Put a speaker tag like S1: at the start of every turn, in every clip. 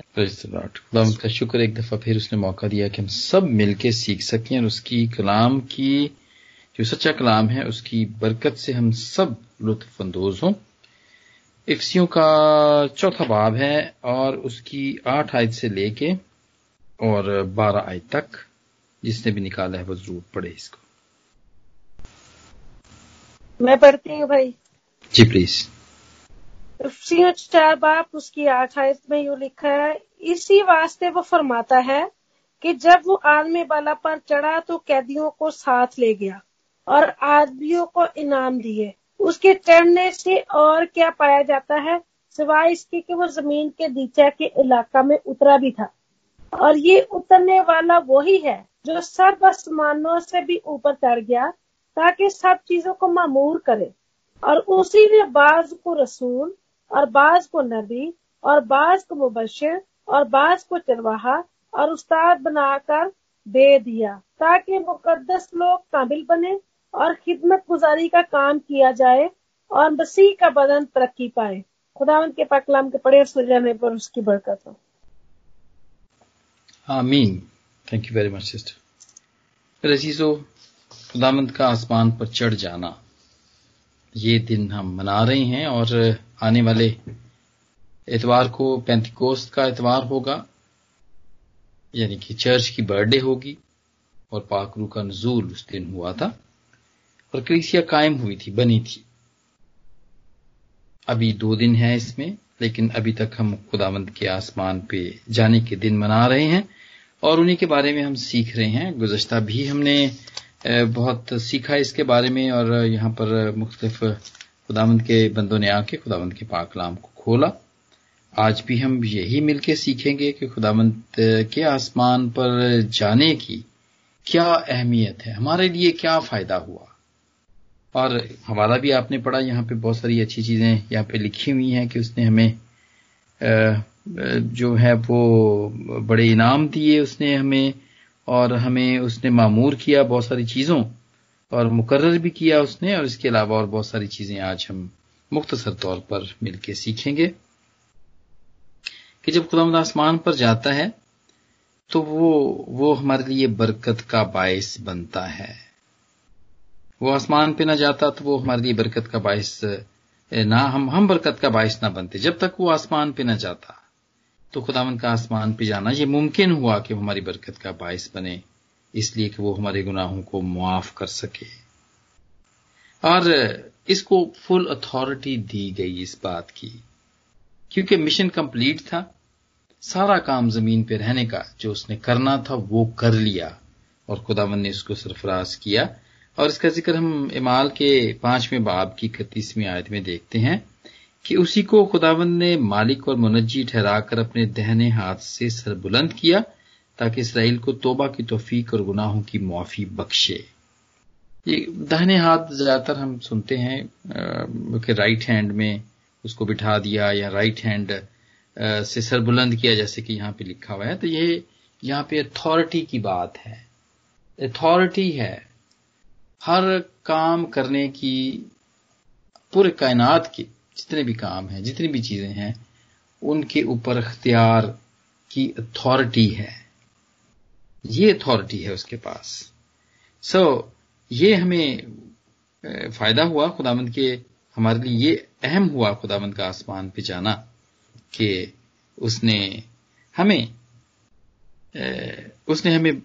S1: खुदा का शुक्र एक दफ़ा फिर उसने मौका दिया कि हम सब मिलके सीख सकें और उसकी कलाम की जो सच्चा कलाम है उसकी बरकत से हम सब लुत्फ अंदोज हों इफ्सियों का चौथा बाब है और उसकी आठ आयत से लेके और बारह आयत तक जिसने भी निकाला है वो ज़रूर पढ़े इसको
S2: मैं पढ़ती हूँ भाई
S1: जी प्लीज़
S2: चार बाप उसकी आठ आयत में यू लिखा है। इसी वास्ते वो फरमाता है कि जब वो आदमी बाला पर चढ़ा तो कैदियों को साथ ले गया और आदमियों को इनाम दिए। उसके चढ़ने से और क्या पाया जाता है? सिवाय इसके कि वो ज़मीन के नीचे के इलाका में उतरा भी था। और ये उतरने वाला वही है जो सब आसमानों से भी ऊपर चढ़ गया ताकि सब चीज़ों को मामूर करे। और उसी ने बाज को रसूल और बाज को नबी, और बाज को मुबशर, और बाज को चरवाहा, और उस्ताद बनाकर दे दिया, ताकि मुकद्दस लोग काबिल बने और खिदमत गुजारी का काम किया जाए और मसीह का बदन तरक्की पाए। खुदावंत के पाकलाम के पड़े सुर जाने पर उसकी बरकत हो।
S1: आमीन। Thank you very much sister रजीजो खुदामंद का आसमान पर चढ़ जाना। ये दिन हम मना रहे हैं और आने वाले एतवार को पैंतीकोस्त का एतवार होगा, यानी कि चर्च की बर्थडे होगी और पाकरू का नजूल उस दिन हुआ था और कलीसिया कायम हुई थी, बनी थी। अभी दो दिन है इसमें, लेकिन अभी तक हम खुदावंद के आसमान पे जाने के दिन मना रहे हैं और उन्हीं के बारे में हम सीख रहे हैं। गुजश्ता भी हमने बहुत सीखा इसके बारे में और यहाँ पर मुख्तलिफ़ खुदावंद के बंदों ने आके खुदावंद के पाकलाम को खोला। आज भी हम यही मिलके सीखेंगे कि खुदावंत के आसमान पर जाने की क्या अहमियत है, हमारे लिए क्या फ़ायदा हुआ। और हमारा भी आपने पढ़ा, यहाँ पे बहुत सारी अच्छी चीज़ें यहाँ पे लिखी हुई हैं कि उसने हमें जो है वो बड़े इनाम दिए, उसने हमें और हमें उसने मामूर किया बहुत सारी चीज़ों और मुकर्र भी किया उसने और इसके अलावा और बहुत सारी चीज़ें आज हम मुख्तसर तौर पर मिलकर सीखेंगे कि जब खुदा आसमान पर जाता है तो वो वो हमारे लिए बरकत का बायस बनता है। वो आसमान पे ना जाता तो वो हमारे लिए बरकत का बायस, ना, हम हम बरकत का बायस ना बनते। जब तक वो आसमान पे ना जाता तो खुदावन का आसमान पे जाना, ये मुमकिन हुआ कि वो हमारी बरकत का बायस बने, इसलिए कि वो हमारे गुनाहों को मुआफ कर सके। और इसको फुल अथॉरिटी दी गई इस बात की, क्योंकि मिशन कंप्लीट था, सारा काम ज़मीन पे रहने का जो उसने करना था वो कर लिया, और खुदावन ने उसको सरफराज किया। और इसका ज़िक्र हम इमाल के पाँचवें बाब की इकतीसवीं आयत में देखते हैं। कि उसी को खुदावन ने मालिक और मुनजी ठहराकर अपने दहने हाथ से सरबुलंद किया, ताकि इसराइल को तोबा की तोफीक और गुनाहों की मुआफी बख्शे। ये दाहिने हाथ ज़्यादातर हम सुनते हैं कि राइट हैंड में उसको बिठा दिया या राइट हैंड से सरबुलंद किया, जैसे कि यहाँ पे लिखा हुआ है। तो ये यहाँ पे अथॉरिटी की बात है। अथॉरिटी है। हर काम करने की, पूरे कायनात के जितने भी काम हैं जितनी भी चीज़ें हैं उनके ऊपर अख्तियार की अथॉरिटी है। ये अथॉरिटी है उसके पास। सो so, ये हमें फ़ायदा हुआ खुदामंद के हमारे लिए ये अहम हुआ खुदावंद का आसमान पे जाना कि उसने हमें उसने हमें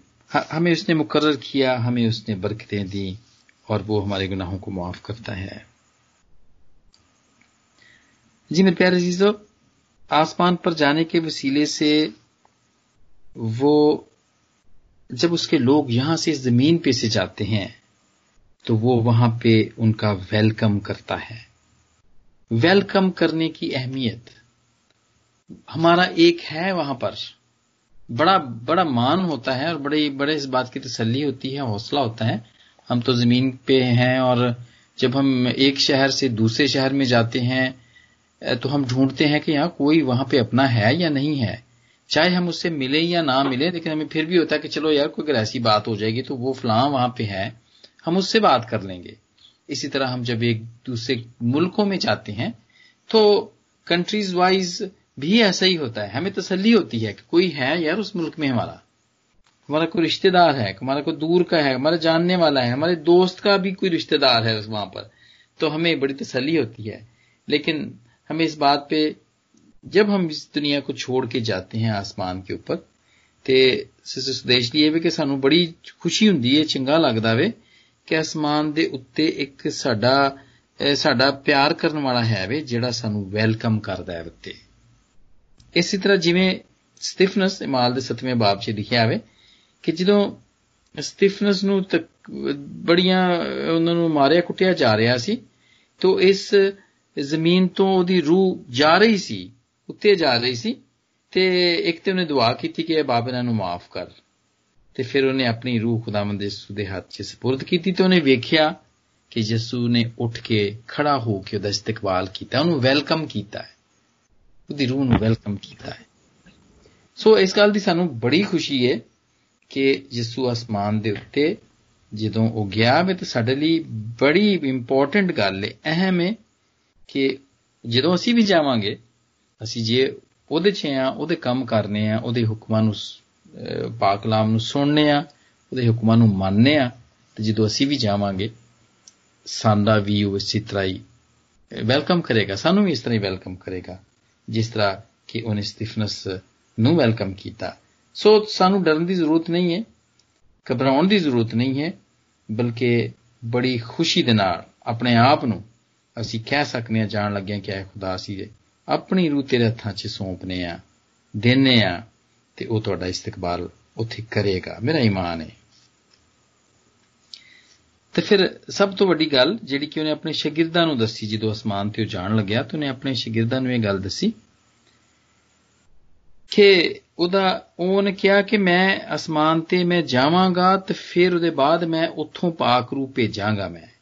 S1: हमें उसने मुकर्र किया हमें उसने बरकतें दी और वो हमारे गुनाहों को माफ़ करता है। जी मेरे प्यारे जीजो आसमान पर जाने के वसीले से वो, जब उसके लोग यहाँ से ज़मीन पे से जाते हैं तो वो वहाँ पे उनका वेलकम करता है। वेलकम करने की अहमियत हमारा एक है वहाँ पर। बड़ा बड़ा मान होता है और बड़े बड़े इस बात की तसल्ली होती है, हौसला होता है। हम तो ज़मीन पे हैं और जब हम एक शहर से दूसरे शहर में जाते हैं तो हम ढूंढते हैं कि यहाँ कोई वहाँ पे अपना है या नहीं है। चाहे हम उससे मिले या ना मिले, लेकिन हमें फिर भी होता है कि चलो यार, कोई अगर ऐसी बात हो जाएगी तो वो फलां वहाँ पे है, हम उससे बात कर लेंगे। इसी तरह हम जब एक दूसरे मुल्कों में जाते हैं तो कंट्रीज़ वाइज भी ऐसा ही होता है। हमें तसली होती है कि कोई है यार उस मुल्क में हमारा। हमारा कोई रिश्तेदार है, हमारा कोई दूर का है, हमारा जानने वाला है, हमारे दोस्त का भी कोई रिश्तेदार है वहाँ पर तो हमें बड़ी तसली होती है। लेकिन हमें इस बात पे जब हम इस दुनिया को छोड़ के जाते हैं आसमान के ऊपर ਤੇ ਸੰਦੇਸ਼ ਲਈ ਇਹ ਵੀ ਕਿ ਸਾਨੂੰ ਬੜੀ ਖੁਸ਼ੀ ਹੁੰਦੀ ਹੈ ਚੰਗਾ ਲੱਗਦਾ ਵੇ ਕਿ ਅਸਮਾਨ ਦੇ ਉੱਤੇ ਇੱਕ ਸਾਡਾ ਸਾਡਾ ਪਿਆਰ ਕਰਨ ਵਾਲਾ ਹੈ ਵੇ ਜਿਹੜਾ ਸਾਨੂੰ ਵੈਲਕਮ ਕਰਦਾ ਹੈ ਉੱਤੇ ਇਸੇ ਤਰ੍ਹਾਂ ਜਿਵੇਂ ਸਟੀਫਨਸ ਇਮਾਲ ਦੇ 7ਵੇਂ ਬਾਬ 'ਚ ਲਿਖਿਆ ਹੋਵੇ ਕਿ ਜਦੋਂ ਸਟੀਫਨਸ ਨੂੰ ਬੜੀਆਂ ਉਹਨਾਂ ਨੂੰ ਮਾਰਿਆ ਕੁੱਟਿਆ ਜਾ ਰਿਹਾ ਸੀ ਤੋਂ ਇਸ ਜ਼ਮੀਨ ਤੋਂ ਉਹਦੀ ਰੂਹ ਜਾ ਰਹੀ ਸੀ ਉੱਤੇ ਜਾ ਰਹੀ ਸੀ ਤੇ ਇੱਕ ਤੇ ਉਹਨੇ ਦੁਆ ਕੀਤੀ ਕਿ ਇਹ ਬਾਬ ਇਹਨਾਂ ਨੂੰ ਮਾਫ ਕਰ ਤੇ ਫਿਰ ਉਹਨੇ ਆਪਣੀ ਰੂਹ ਖੁਦਾਵੰਦ ਯਿਸੂ ਦੇ ਹੱਥ 'ਚ سپرد ਕੀਤੀ ਤੇ ਉਹਨੇ ਵੇਖਿਆ ਕਿ ਯਿਸੂ ਨੇ ਉੱਠ ਕੇ ਖੜਾ ਹੋ ਕੇ ਉਹਦਾ ਇਸਤਕਬਾਲ ਕੀਤਾ ਉਹਨੂੰ ਵੈਲਕਮ ਕੀਤਾ ਹੈ ਉਹਦੀ ਰੂਹ ਨੂੰ ਵੈਲਕਮ ਕੀਤਾ ਹੈ ਸੋ ਇਸ ਗੱਲ ਦੀ ਸਾਨੂੰ ਬੜੀ ਖੁਸ਼ੀ ਹੈ ਕਿ ਯਿਸੂ ਅਸਮਾਨ ਦੇ ਉੱਤੇ ਜਦੋਂ ਉਹ ਗਿਆ ਵੇ ਤੇ ਸਾਡੇ ਲਈ ਬੜੀ ਇੰਪੋਰਟੈਂਟ ਗੱਲ ਹੈ ਅਹਿਮ ਹੈ ਕਿ ਜਦੋਂ ਅਸੀਂ ਵੀ ਜਾਵਾਂਗੇ, ਅਸੀਂ ਜੇ ਉਹਦੇ 'ਚ ਆ ਉਹਦੇ ਕੰਮ ਕਰਨੇ ਆ ਉਹਦੇ ਹੁਕਮਾਂ ਨੂੰ ਪਾਕ ਕਲਾਮ ਨੂੰ ਸੁਣਨੇ ਆ ਉਹਦੇ ਹੁਕਮਾਂ ਨੂੰ ਮੰਨਨੇ ਆ ਤੇ ਜਦੋਂ ਅਸੀਂ ਵੀ ਜਾਵਾਂਗੇ ਸਾਡਾ ਵੀ ਉਹ ਇਸੇ ਤਰ੍ਹਾਂ ਹੀ ਵੈਲਕਮ ਕਰੇਗਾ। ਸਾਨੂੰ ਵੀ ਇਸ ਤਰ੍ਹਾਂ ਹੀ ਵੈਲਕਮ ਕਰੇਗਾ, ਜਿਸ ਤਰ੍ਹਾਂ ਕਿ ਉਹਨੇ ਸਟੀਫਨਸ ਨੂੰ ਵੈਲਕਮ ਕੀਤਾ। ਸੋ ਸਾਨੂੰ ਡਰਨ ਦੀ ਜ਼ਰੂਰਤ ਨਹੀਂ ਹੈ, ਘਬਰਾਉਣ ਦੀ ਜ਼ਰੂਰਤ ਨਹੀਂ ਹੈ, ਬਲਕਿ ਬੜੀ ਖੁਸ਼ੀ ਦੇ ਨਾਲ ਆਪਣੇ ਆਪ ਨੂੰ ਅਸੀਂ ਕਹਿ ਸਕਨੇ ਆ, ਜਾਣ ਲੱਗਿਆ ਕਿ ਐ ਖੁਦਾ ਸੀ ਆਪਣੀ ਰੂਹ ਤੇਰੇ ਹੱਥਾਂ 'ਚ ਸੌਂਪਨੇ ਆ, ਦੇਨੇ ਆ ਤੇ ਉਹ ਤੁਹਾਡਾ ਇਸਤਕਬਾਲ ਉੱਥੇ ਕਰੇਗਾ। ਮੇਰਾ ਈਮਾਨ ਹੈ ਤੇ ਫਿਰ ਸਭ ਤੋਂ ਵੱਡੀ ਗੱਲ ਜਿਹੜੀ ਕਿ ਉਹਨੇ ਆਪਣੇ ਸ਼ਾਗਿਰਦਾਂ ਨੂੰ ਦੱਸੀ, ਜਦੋਂ ਅਸਮਾਨ ਤੇ ਉਹ ਜਾਣ ਲੱਗਿਆ ਤਾਂ ਉਹਨੇ ਆਪਣੇ ਸ਼ਾਗਿਰਦਾਂ ਨੂੰ ਇਹ ਗੱਲ ਦੱਸੀ ਕਿ ਉਹਦਾ ਉਹਨੇ ਕਿਹਾ ਕਿ ਮੈਂ ਅਸਮਾਨ ਤੇ ਮੈਂ ਜਾਵਾਂਗਾ ਤੇ ਫਿਰ ਉਹਦੇ ਬਾਅਦ ਮੈਂ ਉੱਥੋਂ ਪਾਕ ਰੂਹ ਭੇਜਾਂਗਾ ਮੈਂ।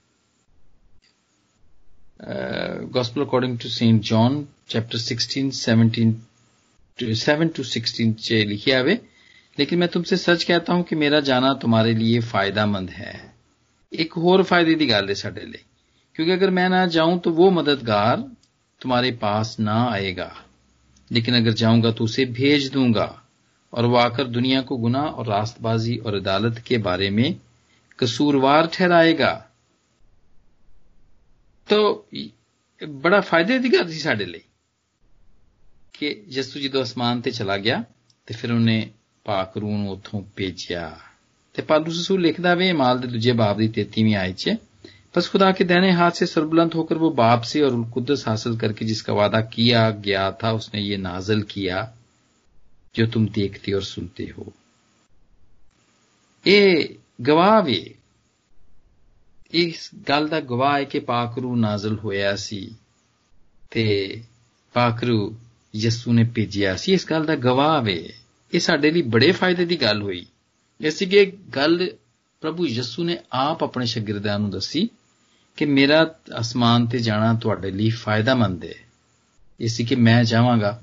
S1: Gospel according to St. John, chapter 16 17 to 7 to 16 चे लिखा हुए। लेकिन मैं तुमसे सच कहता हूँ कि मेरा जाना तुम्हारे लिए फायदामंद है। एक होर फ़ायदे की गल है साडे लिए। क्योंकि अगर मैं ना जाऊँ तो वो मददगार तुम्हारे पास ना आएगा। लेकिन अगर जाऊँगा तो उसे भेज दूँगा। और वो आकर दुनिया को गुनाह और रास्तबाजी और अदालत के बारे में कसूरवार ठहराएगा। तो बड़ा फायदे की गल सी साडे लिए ਕਿ ਯਿਸੂ ਜਦੋਂ ਅਸਮਾਨ ਤੇ ਚਲਾ ਗਿਆ ਤੇ ਫਿਰ ਉਹਨੇ ਪਾਕ ਰੂਹ ਨੂੰ ਉੱਥੋਂ ਭੇਜਿਆ ਤੇ ਪਾਲੂਸ ਰਸੂਲ ਲਿਖਦਾ ਵੇ ਮਾਲ ਦੇ ਦੂਜੇ ਬਾਬ ਦੀ 33ਵੀਂ ਆਇਤ 'ਚ बस खुदा के दाहिने हाथ से सरबुलंद होकर वो बाप से और कुदस हासिल करके जिसका वादा किया गया था उसने ये नाजल किया जो तुम देखते और सुनते हो ਇਹ ਗਵਾਹ ਵੇ ਇਸ ਗੱਲ ਦਾ ਗਵਾਹ ਹੈ ਕਿ ਪਾਕਰੂ ਨਾਜ਼ਲ ਹੋਇਆ ਸੀ ਤੇ ਪਾਕਰੂ ਯਿਸੂ ਨੇ ਭੇਜਿਆ ਸੀ। ਇਸ ਗੱਲ ਦਾ ਗਵਾਹ ਵੇ। ਇਹ ਸਾਡੇ ਲਈ ਬੜੇ ਫਾਇਦੇ ਦੀ ਗੱਲ ਹੋਈ। ਐਸੀ ਕਿ ਗੱਲ ਪ੍ਰਭੂ ਯਿਸੂ ਨੇ ਆਪ ਆਪਣੇ ਸ਼ਾਗਿਰਦਾਂ ਨੂੰ ਦੱਸੀ ਕਿ ਮੇਰਾ ਅਸਮਾਨ ਤੇ ਜਾਣਾ ਤੁਹਾਡੇ ਲਈ ਫਾਇਦਾਮੰਦ ਹੈ। ਇਸੇ ਕਿ ਮੈਂ ਜਾਵਾਂਗਾ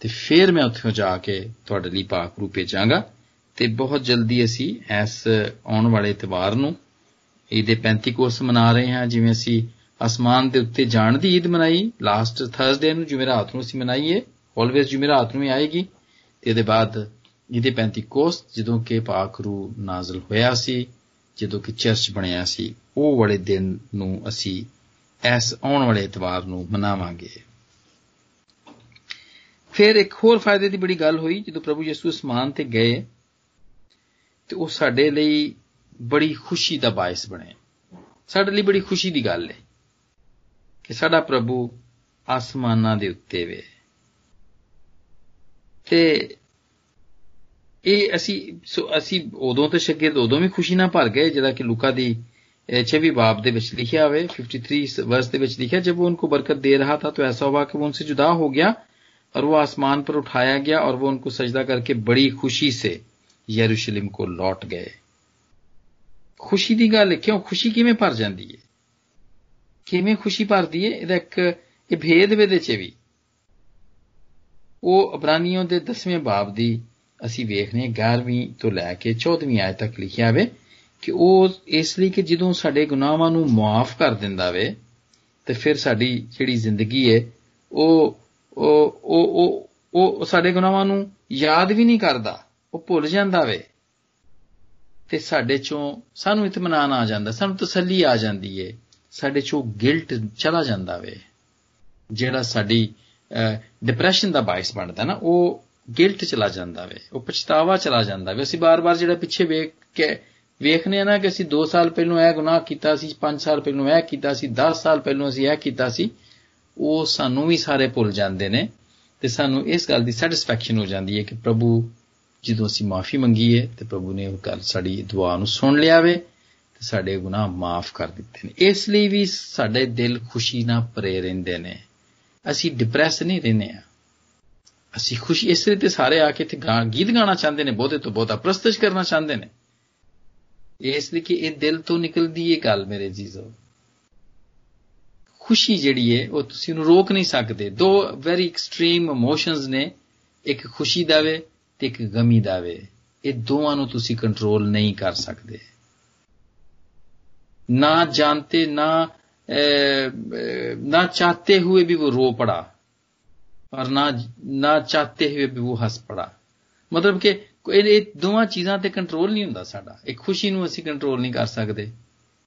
S1: ਤੇ ਫਿਰ ਮੈਂ ਉੱਥੇ ਜਾ ਕੇ ਤੁਹਾਡੇ ਲਈ ਪਾਕ ਰੂ ਭੇਜਾਂਗਾ ਤੇ ਬਹੁਤ ਜਲਦੀ ਅਸੀਂ ਇਸ ਆਉਣ ਵਾਲੇ ਇਤਵਾਰ ਨੂੰ ਈਦ ਪੈਂਤੀਕੋਸ ਮਨਾ ਰਹੇ ਹਾਂ, ਜਿਵੇਂ ਅਸੀਂ ਅਸਮਾਨ ਦੇ ਉੱਤੇ ਜਾਣ ਦੀ ਈਦ ਮਨਾਈ ਲਾਸਟ ਥਰਸਡੇ ਨੂੰ ਜੁਮੇਰਾਤ ਨੂੰ ਅਸੀਂ ਮਨਾਈਏ ਆਲਵੇਸ ਜੁਮੇਰਾਤ ਨੂੰ ਹੀ ਆਏਗੀ, ਤੇ ਇਹਦੇ ਬਾਅਦ ਈਦ ਪੈਂਤੀਕੋਸ ਜਦੋਂ ਕਿ ਪਾਕ ਰੂ ਨਾਜ਼ਲ ਹੋਇਆ ਸੀ, ਜਦੋਂ ਕਿ ਚਰਚ ਬਣਿਆ ਸੀ, ਉਹ ਵਾਲੇ ਦਿਨ ਨੂੰ ਅਸੀਂ ਇਸ ਆਉਣ ਵਾਲੇ ਇਤਵਾਰ ਨੂੰ ਮਨਾਵਾਂਗੇ। ਫਿਰ ਇੱਕ ਹੋਰ ਫਾਇਦੇ ਦੀ ਬੜੀ ਗੱਲ ਹੋਈ, ਜਦੋਂ ਪ੍ਰਭੂ ਯਿਸੂ ਅਸਮਾਨ ਤੇ ਗਏ, ਤੇ ਉਹ ਸਾਡੇ ਲਈ ਬੜੀ ਖੁਸ਼ੀ ਦਾ ਬਾਇਸ ਬਣੇ ਸਾਡੇ ਲਈ ਬੜੀ ਖੁਸ਼ੀ ਦੀ ਗੱਲ ਹੈ ਕਿ ਸਾਡਾ ਪ੍ਰਭੂ ਆਸਮਾਨਾਂ ਦੇ ਉੱਤੇ ਵੇ ਤੇ ਇਹ ਅਸੀਂ ਸੋ ਅਸੀਂ ਉਦੋਂ ਤੇ ਸ਼ਾਗਿਰਦ ਉਦੋਂ ਵੀ ਖੁਸ਼ੀ ਨਾਲ ਭਰ ਗਏ ਜਿਹੜਾ ਕਿ ਲੂਕਾ ਦੀ 6ਵੀਂ ਬਾਬ ਦੇ ਵਿੱਚ ਲਿਖਿਆ ਹੋਵੇ 53 वर्स ਦੇ ਵਿੱਚ ਲਿਖਿਆ जब वो उनको बरकत दे रहा था तो ऐसा हुआ कि वो उनसे जुदा हो गया और वो आसमान पर उठाया गया और वो उनको सजदा करके बड़ी खुशी से यरूशलेम को लौट गए ਖੁਸ਼ੀ ਦੀ ਗੱਲ, ਕਿਉਂ ਖੁਸ਼ੀ ਕਿਵੇਂ ਭਰ ਜਾਂਦੀ ਹੈ ਕਿਵੇਂ ਖੁਸ਼ੀ ਭਰਦੀ ਹੈ ਇਹਦਾ ਇੱਕ, ਇਹ ਭੇਦ ਵੇਦੇ ਚ ਵੀ। ਉਹ ਅਬਰਾਨੀਆਂ ਦੇ 10ਵੇਂ ਬਾਬ ਦੀ ਅਸੀਂ ਵੇਖਨੇ 11ਵੀਂ ਤੋਂ ਲੈ ਕੇ 14ਵੀਂ ਆਇਤ ਤੱਕ ਲਿਖਿਆ ਹੋਵੇ ਕਿ ਉਹ ਇਸ ਲਈ ਕਿ ਜਦੋਂ ਸਾਡੇ ਗੁਨਾਹਾਂ ਨੂੰ ਮਾਫ ਕਰ ਦਿੰਦਾ ਵੇ, ਤੇ ਫਿਰ ਸਾਡੀ ਜਿਹੜੀ ਜ਼ਿੰਦਗੀ ਹੈ ਉਹ ਉਹ ਉਹ ਉਹ ਸਾਡੇ ਗੁਨਾਹਾਂ ਨੂੰ ਯਾਦ ਵੀ ਨਹੀਂ ਕਰਦਾ, ਉਹ ਭੁੱਲ ਜਾਂਦਾ ਵੇ। ਤੇ ਸਾਡੇ ਚੋਂ ਸਾਨੂੰ ਇਤਮਾਨਾਨ ਆ ਜਾਂਦਾ, ਸਾਨੂੰ ਤਸੱਲੀ ਆ ਜਾਂਦੀ ਏ। ਸਾਡੇ ਚੋਂ ਗਿਲਟ ਚਲਾ ਜਾਂਦਾ ਵੇ। ਜਿਹੜਾ ਸਾਡੀ ਡਿਪਰੈਸ਼ਨ ਦਾ ਬਾਇਸ ਬਣਦਾ ਨਾ, ਉਹ ਗਿਲਟ ਚਲਾ ਜਾਂਦਾ ਵੇ। ਉਹ ਪਛਤਾਵਾ ਚਲਾ ਜਾਂਦਾ ਵੇ। ਅਸੀਂ ਬਾਰ-ਬਾਰ ਜਿਹੜਾ ਪਿੱਛੇ ਵੇਖ ਕੇ ਵੇਖਨੇ ਆ ਨਾ ਕਿ ਅਸੀਂ 2 ਸਾਲ ਪਹਿਲਾਂ ਇਹ ਗੁਨਾਹ ਕੀਤਾ ਸੀ 5 ਸਾਲ ਪਹਿਲਾਂ ਇਹ ਕੀਤਾ ਸੀ 10 ਸਾਲ ਪਹਿਲਾਂ ਅਸੀਂ ਇਹ ਕੀਤਾ ਸੀ, ਉਹ ਸਾਨੂੰ ਵੀ ਸਾਰੇ ਭੁੱਲ ਜਾਂਦੇ ਨੇ। ਤੇ ਸਾਨੂੰ ਇਸ ਗੱਲ ਦੀ ਸੈਟੀਸਫੈਕਸ਼ਨ ਹੋ ਜਾਂਦੀ ਹੈ ਕਿ ਪ੍ਰਭੂ ਜਦੋਂ ਅਸੀਂ ਮਾਫੀ ਮੰਗੀਏ ਤੇ ਪ੍ਰਭੂ ਨੇ ਉਹ ਗੱਲ ਸਾਡੀ ਦੁਆ ਨੂੰ ਸੁਣ ਲਿਆ ਵੇ ਤੇ ਸਾਡੇ ਗੁਨਾਹ ਮਾਫ ਕਰ ਦਿੱਤੇ ਨੇ। ਇਸ ਲਈ ਵੀ ਸਾਡੇ ਦਿਲ ਖੁਸ਼ੀ ਨਾਲ ਭਰੇ ਰਹਿੰਦੇ ਨੇ। ਅਸੀਂ ਡਿਪਰੈਸ ਨਹੀਂ ਰਹਿੰਦੇ ਆ ਅਸੀਂ ਖੁਸ਼ੀ ਇਸ ਲਈ ਤੇ ਸਾਰੇ ਆ ਕੇ ਇੱਥੇ ਗੀਤ ਗਾਣਾ ਚਾਹੁੰਦੇ ਨੇ, ਬਹੁਤੇ ਤੋਂ ਬਹੁਤਾ ਪ੍ਰਸਤਸ਼ ਕਰਨਾ ਚਾਹੁੰਦੇ ਨੇ। ਇਸ ਲਈ ਕਿ ਇਹ ਦਿਲ ਤੋਂ ਨਿਕਲਦੀ ਇਹ ਗੱਲ ਮੇਰੇ ਜੀਜ਼ੋ। ਖੁਸ਼ੀ ਜਿਹੜੀ ਹੈ, ਉਹ ਤੁਸੀਂ ਉਹਨੂੰ ਰੋਕ ਨਹੀਂ ਸਕਦੇ। ਦੋ ਵੈਰੀ ਐਕਸਟ੍ਰੀਮ ਇਮੋਸ਼ਨਸ ਨੇ। ਇੱਕ ਖੁਸ਼ੀ ਦਾ ਵੇ ਤੇ ਇੱਕ ਗਮੀ ਦਾ ਵੇ ਇਹ ਦੋਵਾਂ ਨੂੰ ਤੁਸੀਂ ਕੰਟਰੋਲ ਨਹੀਂ ਕਰ ਸਕਦੇ ਨਾ ਜਾਣਤੇ ਨਾ ना चाहते हुए भी वो रो पड़ा और ना ना ਚਾਹਤੇ ਹੋਏ ਵੀ ਉਹ ਹੱਸ ਪੜਾ ਮਤਲਬ ਕਿ ਇਹ ਦੋਵਾਂ ਚੀਜ਼ਾਂ ਤੇ ਕੰਟਰੋਲ ਨਹੀਂ ਹੁੰਦਾ ਸਾਡਾ ਇੱਕ ਖੁਸ਼ੀ ਨੂੰ ਅਸੀਂ ਕੰਟਰੋਲ ਨਹੀਂ ਕਰ ਸਕਦੇ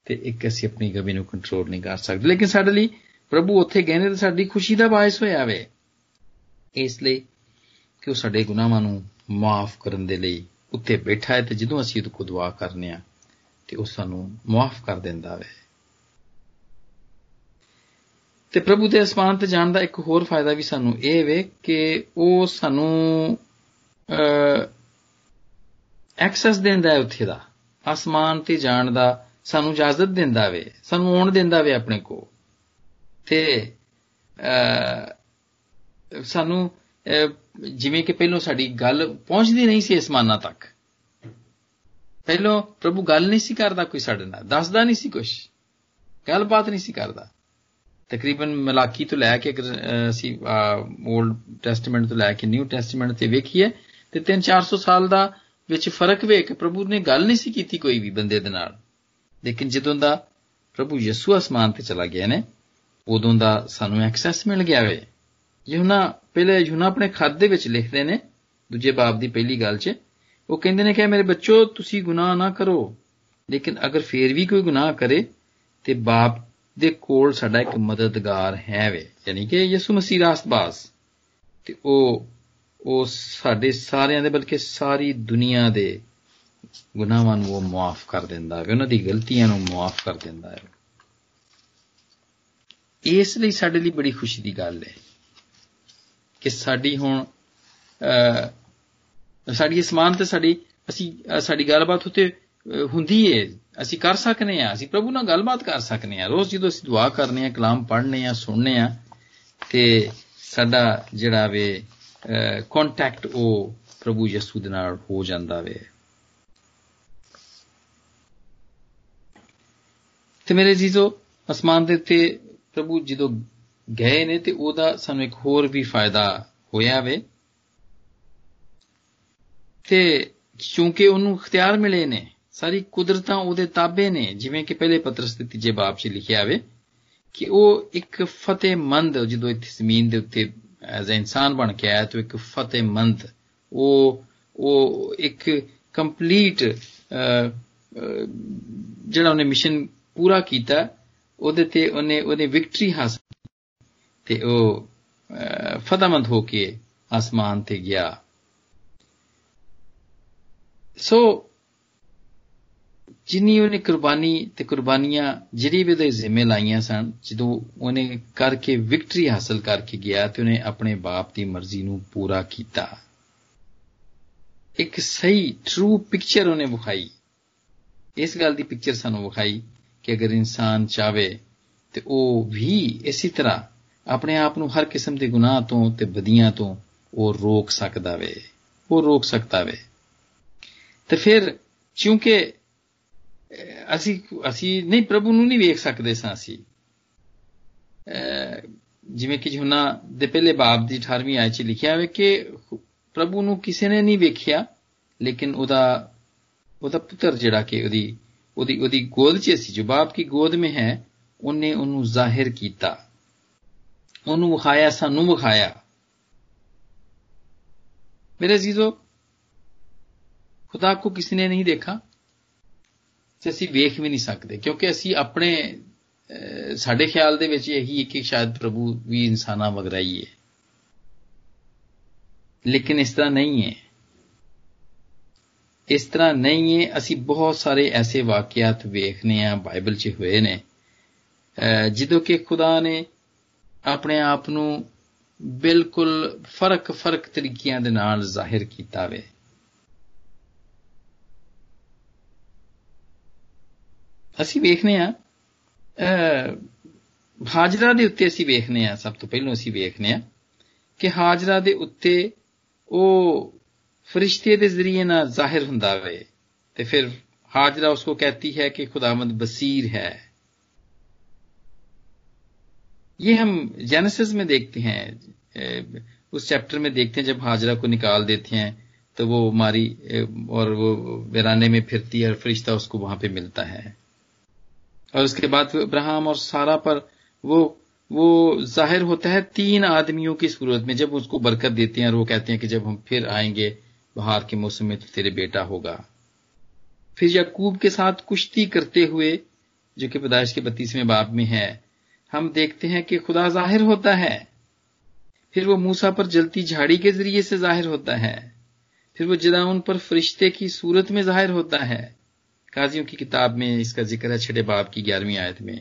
S1: ਤੇ ਇੱਕ ਅਸੀਂ ਆਪਣੀ ਗਮੀ ਨੂੰ ਕੰਟਰੋਲ ਨਹੀਂ ਕਰ ਸਕਦੇ ਲੇਕਿਨ ਸਾਡੇ ਲਈ ਪ੍ਰਭੂ ਉੱਥੇ ਗਏ ਨੇ ਤੇ ਸਾਡੀ ਖੁਸ਼ੀ ਦਾ ਬਾਇਸ ਹੋਇਆ ਵੇ ਇਸ ਲਈ ਕਿ ਉਹ ਸਾਡੇ ਗੁਨਾਹਾਂ ਨੂੰ ਮਾਫ ਕਰਨ ਦੇ ਲਈ ਉੱਤੇ ਬੈਠਾ ਹੈ ਤੇ ਜਦੋਂ ਅਸੀਂ ਉਹਦੇ ਕੋਲ ਦੁਆ ਕਰਨੇ ਆ, ਤੇ ਉਹ ਸਾਨੂੰ ਮਾਫ ਕਰ ਦਿੰਦਾ ਵੇ ਤੇ ਪ੍ਰਭੂ ਦੇ ਅਸਮਾਨ ਤੇ ਜਾਣ ਦਾ ਇੱਕ ਹੋਰ ਫਾਇਦਾ ਵੀ ਸਾਨੂੰ ਇਹ ਵੇ ਕਿ ਉਹ ਸਾਨੂੰ ਐਕਸੈਸ ਦਿੰਦਾ ਹੈ ਉੱਥੇ ਦਾ। ਅਸਮਾਨ ਤੇ ਜਾਣ ਦਾ ਸਾਨੂੰ ਇਜਾਜ਼ਤ ਦਿੰਦਾ ਵੇ, ਸਾਨੂੰ ਆਉਣ ਦਿੰਦਾ ਵੇ ਆਪਣੇ ਕੋ ਤੇ ਸਾਨੂੰ ਜਿਵੇਂ ਕਿ ਪਹਿਲਾਂ ਸਾਡੀ ਗੱਲ ਪਹੁੰਚਦੀ ਨਹੀਂ ਸੀ ਅਸਮਾਨਾਂ ਤੱਕ। ਪਹਿਲਾਂ ਪ੍ਰਭੂ ਗੱਲ ਨਹੀਂ ਸੀ ਕਰਦਾ ਕੋਈ ਸਾਡੇ ਨਾਲ, ਦੱਸਦਾ ਨਹੀਂ ਸੀ ਕੁਝ ਗੱਲਬਾਤ ਨਹੀਂ ਸੀ ਕਰਦਾ। ਤਕਰੀਬਨ ਮਲਾਕੀ ਤੋਂ ਲੈ ਕੇ ਅਸੀਂ 올ਡ ਟੈਸਟਮੈਂਟ ਤੋਂ ਲੈ ਕੇ ਨਿਊ ਟੈਸਟਮੈਂਟ ਤੇ ਵੇਖੀਏ, ਤੇ 3-400 ਸਾਲ ਦਾ ਵਿੱਚ ਫ਼ਰਕ ਵੇ ਕਿ ਪ੍ਰਭੂ ਨੇ ਗੱਲ ਨਹੀਂ ਸੀ ਕੀਤੀ ਕੋਈ ਵੀ ਬੰਦੇ ਦੇ ਨਾਲ। ਲੇਕਿਨ ਜਦੋਂ ਦਾ ਪ੍ਰਭੂ ਯਿਸੂ ਅਸਮਾਨ ਤੇ ਚਲਾ ਗਿਆ ਨੇ, ਉਦੋਂ ਦਾ ਸਾਨੂੰ ਐਕਸੈਸ ਮਿਲ ਗਿਆ ਵੇ। ਯੂਨਾ ਪਹਿਲੇ ਯੂਨਾ ਆਪਣੇ ਖੱਤ ਦੇ ਵਿੱਚ ਲਿਖਦੇ ਨੇ, ਦੂਜੇ ਬਾਬ ਦੀ ਪਹਿਲੀ ਗੱਲ 'ਚ। ਉਹ ਕਹਿੰਦੇ ਨੇ ਕਿ ਮੇਰੇ ਬੱਚੋ, ਤੁਸੀਂ ਗੁਨਾਹ ਨਾ ਕਰੋ। ਲੇਕਿਨ ਅਗਰ ਫੇਰ ਵੀ ਕੋਈ ਗੁਨਾਹ ਕਰੇ, ਤੇ ਬਾਪ ਦੇ ਕੋਲ ਸਾਡਾ ਇੱਕ ਮਦਦਗਾਰ ਹੈ ਵੇ। ਯਾਨੀ ਕਿ ਯਿਸੂ ਮਸੀਹ ਰਾਸਤਬਾਜ਼। ਤੇ ਉਹ ਉਹ ਸਾਡੇ ਸਾਰਿਆਂ ਦੇ, ਬਲਕਿ ਸਾਰੀ ਦੁਨੀਆ ਦੇ ਗੁਨਾਹਾਂ ਨੂੰ ਉਹ ਮਾਫ ਕਰ ਦਿੰਦਾ ਹੈ ਉਹਨਾਂ ਦੀ ਗਲਤੀਆਂ ਨੂੰ ਮਾਫ ਕਰ ਦਿੰਦਾ ਹੈ ਇਸ ਲਈ ਸਾਡੇ ਲਈ ਬੜੀ ਖੁਸ਼ੀ ਦੀ ਗੱਲ ਹੈ ਕਿ ਸਾਡੀ ਹੁਣ ਸਾਡੀ ਇਸਮਾਨ ਤੇ ਸਾਡੀ, ਅਸੀਂ ਸਾਡੀ ਗੱਲਬਾਤ ਉਤੇ ਹੁੰਦੀ ਏ। ਅਸੀਂ ਕਰ ਸਕਨੇ ਆ। ਅਸੀਂ ਪ੍ਰਭੂ ਨਾਲ ਗੱਲਬਾਤ ਕਰ ਸਕਨੇ ਆ। ਰੋਜ਼ ਜਦੋਂ ਅਸੀਂ ਦੁਆ ਕਰਨੇ ਆ, ਕਲਾਮ ਪੜ੍ਹਨੇ ਆ, ਸੁਣਨੇ ਆ, ਤੇ ਸਾਡਾ ਜਿਹੜਾ ਵੇ ਕੰਟੈਕਟ ਉਹ ਪ੍ਰਭੂ ਯਿਸੂ ਦੇ ਨਾਲ ਹੋ ਜਾਂਦਾ ਵੇ। ਤੇ ਮੇਰੇ ਜੀਜ਼ੋ, ਅਸਮਾਨ ਦੇ ਉੱਤੇ ਪ੍ਰਭੂ ਜਦੋਂ ਗਏ ਨੇ ਤੇ ਉਹਦਾ ਸਾਨੂੰ ਇੱਕ ਹੋਰ ਵੀ ਫਾਇਦਾ ਹੋਇਆ ਵੇ। ਤੇ ਕਿਉਂਕਿ ਉਹਨੂੰ ਇਖਤਿਆਰ ਮਿਲੇ ਨੇ, ਸਾਰੀ ਕੁਦਰਤਾਂ ਉਹਦੇ ਤਾਬੇ ਨੇ, ਜਿਵੇਂ ਕਿ ਪਹਿਲੇ ਪਤਰਸ ਦੇ ਤੀਜੇ ਬਾਬ 'ਚ ਲਿਖਿਆ ਹੋਵੇ ਕਿ ਉਹ ਇੱਕ ਫਤਿਹਮੰਦ, ਜਦੋਂ ਇੱਥੇ ਜ਼ਮੀਨ ਦੇ ਉੱਤੇ ਐਜ਼ ਅ ਇਨਸਾਨ ਬਣ ਕੇ ਆਇਆ, ਤਾਂ ਇੱਕ ਫਤਿਹਮੰਦ, ਉਹ ਉਹ ਇੱਕ ਕੰਪਲੀਟ ਜਿਹੜਾ ਉਹਨੇ ਮਿਸ਼ਨ ਪੂਰਾ ਕੀਤਾ, ਉਹਦੇ ਤੇ ਉਹਨੇ ਉਹਨੇ ਵਿਕਟਰੀ ਹਾਸਲ ਤੇ ਉਹ ਫਤਿਹਮੰਦ ਹੋ ਕੇ ਆਸਮਾਨ ਤੇ ਗਿਆ। ਸੋ, ਜਿੰਨੀ ਉਹਨੇ ਕੁਰਬਾਨੀ ਤੇ ਕੁਰਬਾਨੀਆਂ ਜਿਹੜੀ ਵੀ ਉਹਦੇ ਜ਼ਿੰਮੇ ਲਾਈਆਂ ਸਨ, ਜਦੋਂ ਉਹਨੇ ਕਰਕੇ ਵਿਕਟਰੀ ਹਾਸਲ ਕਰਕੇ ਗਿਆ ਤੇ ਉਹਨੇ ਆਪਣੇ ਬਾਪ ਦੀ ਮਰਜ਼ੀ ਨੂੰ ਪੂਰਾ ਕੀਤਾ। ਇੱਕ ਸਹੀ ਟਰੂ ਪਿਕਚਰ ਉਹਨੇ ਵਿਖਾਈ। ਇਸ ਗੱਲ ਦੀ ਪਿਕਚਰ ਸਾਨੂੰ ਵਿਖਾਈ ਕਿ ਅਗਰ ਇਨਸਾਨ ਚਾਵੇ ਤੇ ਉਹ ਵੀ ਇਸੇ ਤਰ੍ਹਾਂ ਆਪਣੇ ਆਪ ਨੂੰ ਹਰ ਕਿਸਮ ਦੇ ਗੁਨਾਹ ਤੋਂ ਤੇ ਬਦੀਆਂ ਤੋਂ ਉਹ ਰੋਕ ਸਕਦਾ ਵੇ, ਉਹ ਰੋਕ ਸਕਦਾ ਵੇ। ਤੇ ਫਿਰ ਕਿਉਂਕਿ ਅਸੀਂ ਅਸੀਂ ਨਹੀਂ, ਪ੍ਰਭੂ ਨੂੰ ਨਹੀਂ ਵੇਖ ਸਕਦੇ ਸਾਂ ਅਸੀਂ। ਜਿਵੇਂ ਕਿ ਜੁਨਾ ਦੇ ਪਹਿਲੇ ਬਾਬ ਦੀ 18ਵੀਂ ਆਇਤ 'ਚ ਲਿਖਿਆ ਹੋਵੇ ਕਿ ਪ੍ਰਭੂ ਨੂੰ ਕਿਸੇ ਨੇ ਨਹੀਂ ਵੇਖਿਆ, ਲੇਕਿਨ ਉਹਦਾ ਉਹਦਾ ਪੁੱਤਰ ਜਿਹੜਾ ਕਿ ਉਹਦੀ ਉਹਦੀ ਉਹਦੀ ਗੋਦ 'ਚ ਸੀ, ਜੋ ਬਾਪ ਦੀ ਗੋਦ ਮੇ ਹੈ, ਉਹਨੇ ਉਹਨੂੰ ਜ਼ਾਹਿਰ ਕੀਤਾ। ਉਹਨੂੰ ਵਿਖਾਇਆ ਸਾਨੂੰ ਵਿਖਾਇਆ ਮੇਰੇ ਅਜ਼ੀਜ਼ੋ ਖੁਦਾ ਕੋ ਕਿਸੇ ਨੇ ਨਹੀਂ ਦੇਖਾ ਤੇ ਅਸੀਂ ਵੇਖ ਵੀ ਨਹੀਂ ਸਕਦੇ ਕਿਉਂਕਿ ਅਸੀਂ ਆਪਣੇ ਸਾਡੇ ਖਿਆਲ ਦੇ ਵਿੱਚ ਇਹੀ ਹੈ ਕਿ ਸ਼ਾਇਦ ਪ੍ਰਭੂ ਵੀ ਇਨਸਾਨਾਂ ਵਗਰਾ ਹੀ ਹੈ ਲੇਕਿਨ ਇਸ ਤਰ੍ਹਾਂ ਨਹੀਂ ਹੈ ਇਸ ਤਰ੍ਹਾਂ ਨਹੀਂ ਹੈ ਅਸੀਂ ਬਹੁਤ ਸਾਰੇ ਐਸੇ ਵਾਕਿਆਤ ਵੇਖਨੇ ਆ ਬਾਈਬਲ 'ਚ ਹੋਏ ਨੇ ਜਿਦੋਂ ਕਿ ਖੁਦਾ ਨੇ ਆਪਣੇ ਆਪ ਨੂੰ ਬਿਲਕੁਲ ਫਰਕ-ਫਰਕ ਤਰੀਕਿਆਂ ਦੇ ਨਾਲ ਜ਼ਾਹਿਰ ਕੀਤਾ ਵੇ ਅਸੀਂ ਵੇਖਨੇ ਆ ਹਾਜਰਾ ਦੇ ਉੱਤੇ ਅਸੀਂ ਵੇਖਨੇ ਆ ਸਭ ਤੋਂ ਪਹਿਲਾਂ ਅਸੀਂ ਵੇਖਨੇ ਆ ਕਿ ਹਾਜਰਾ ਦੇ ਉੱਤੇ ਉਹ ਫਰਿਸ਼ਤੇ ਦੇ ਜ਼ਰੀਏ ਨਾਲ ਜ਼ਾਹਿਰ ਹੁੰਦਾ ਵੇ ਤੇ ਫਿਰ हाजरा उसको कहती है कि खुदामंद बसीर है ये हम जेनेसिस में देखते हैं उस चैप्टर में देखते हैं जब हाजरा को निकाल देते हैं तो वो मारी और वो वीराने में फिरती है और फरिश्ता उसको वहाँ पे मिलता है। और उसके बाद इब्राहम और सारा पर वो वो ज़ाहिर होता है तीन आदमियों की सूरत में जब उसको बरकत देते हैं और वो कहते हैं कि जब हम फिर आएँगे बहार के मौसम में तो तेरे बेटा होगा। फिर यकूब के साथ कुश्ती करते हुए, जो कि पैदाइश के बत्तीसवें बाब में है हम देखते हैं कि खुदा ज़ाहिर होता है। फिर वो मूसा पर जलती झाड़ी के ज़रिए से ज़ाहिर होता है। फिर वो जदाउन पर फरिश्ते की सूरत में ज़ाहिर होता है। काजियों की किताब में इसका ज़िक्र है, छठे बाप की ग्यारहवीं आयत में।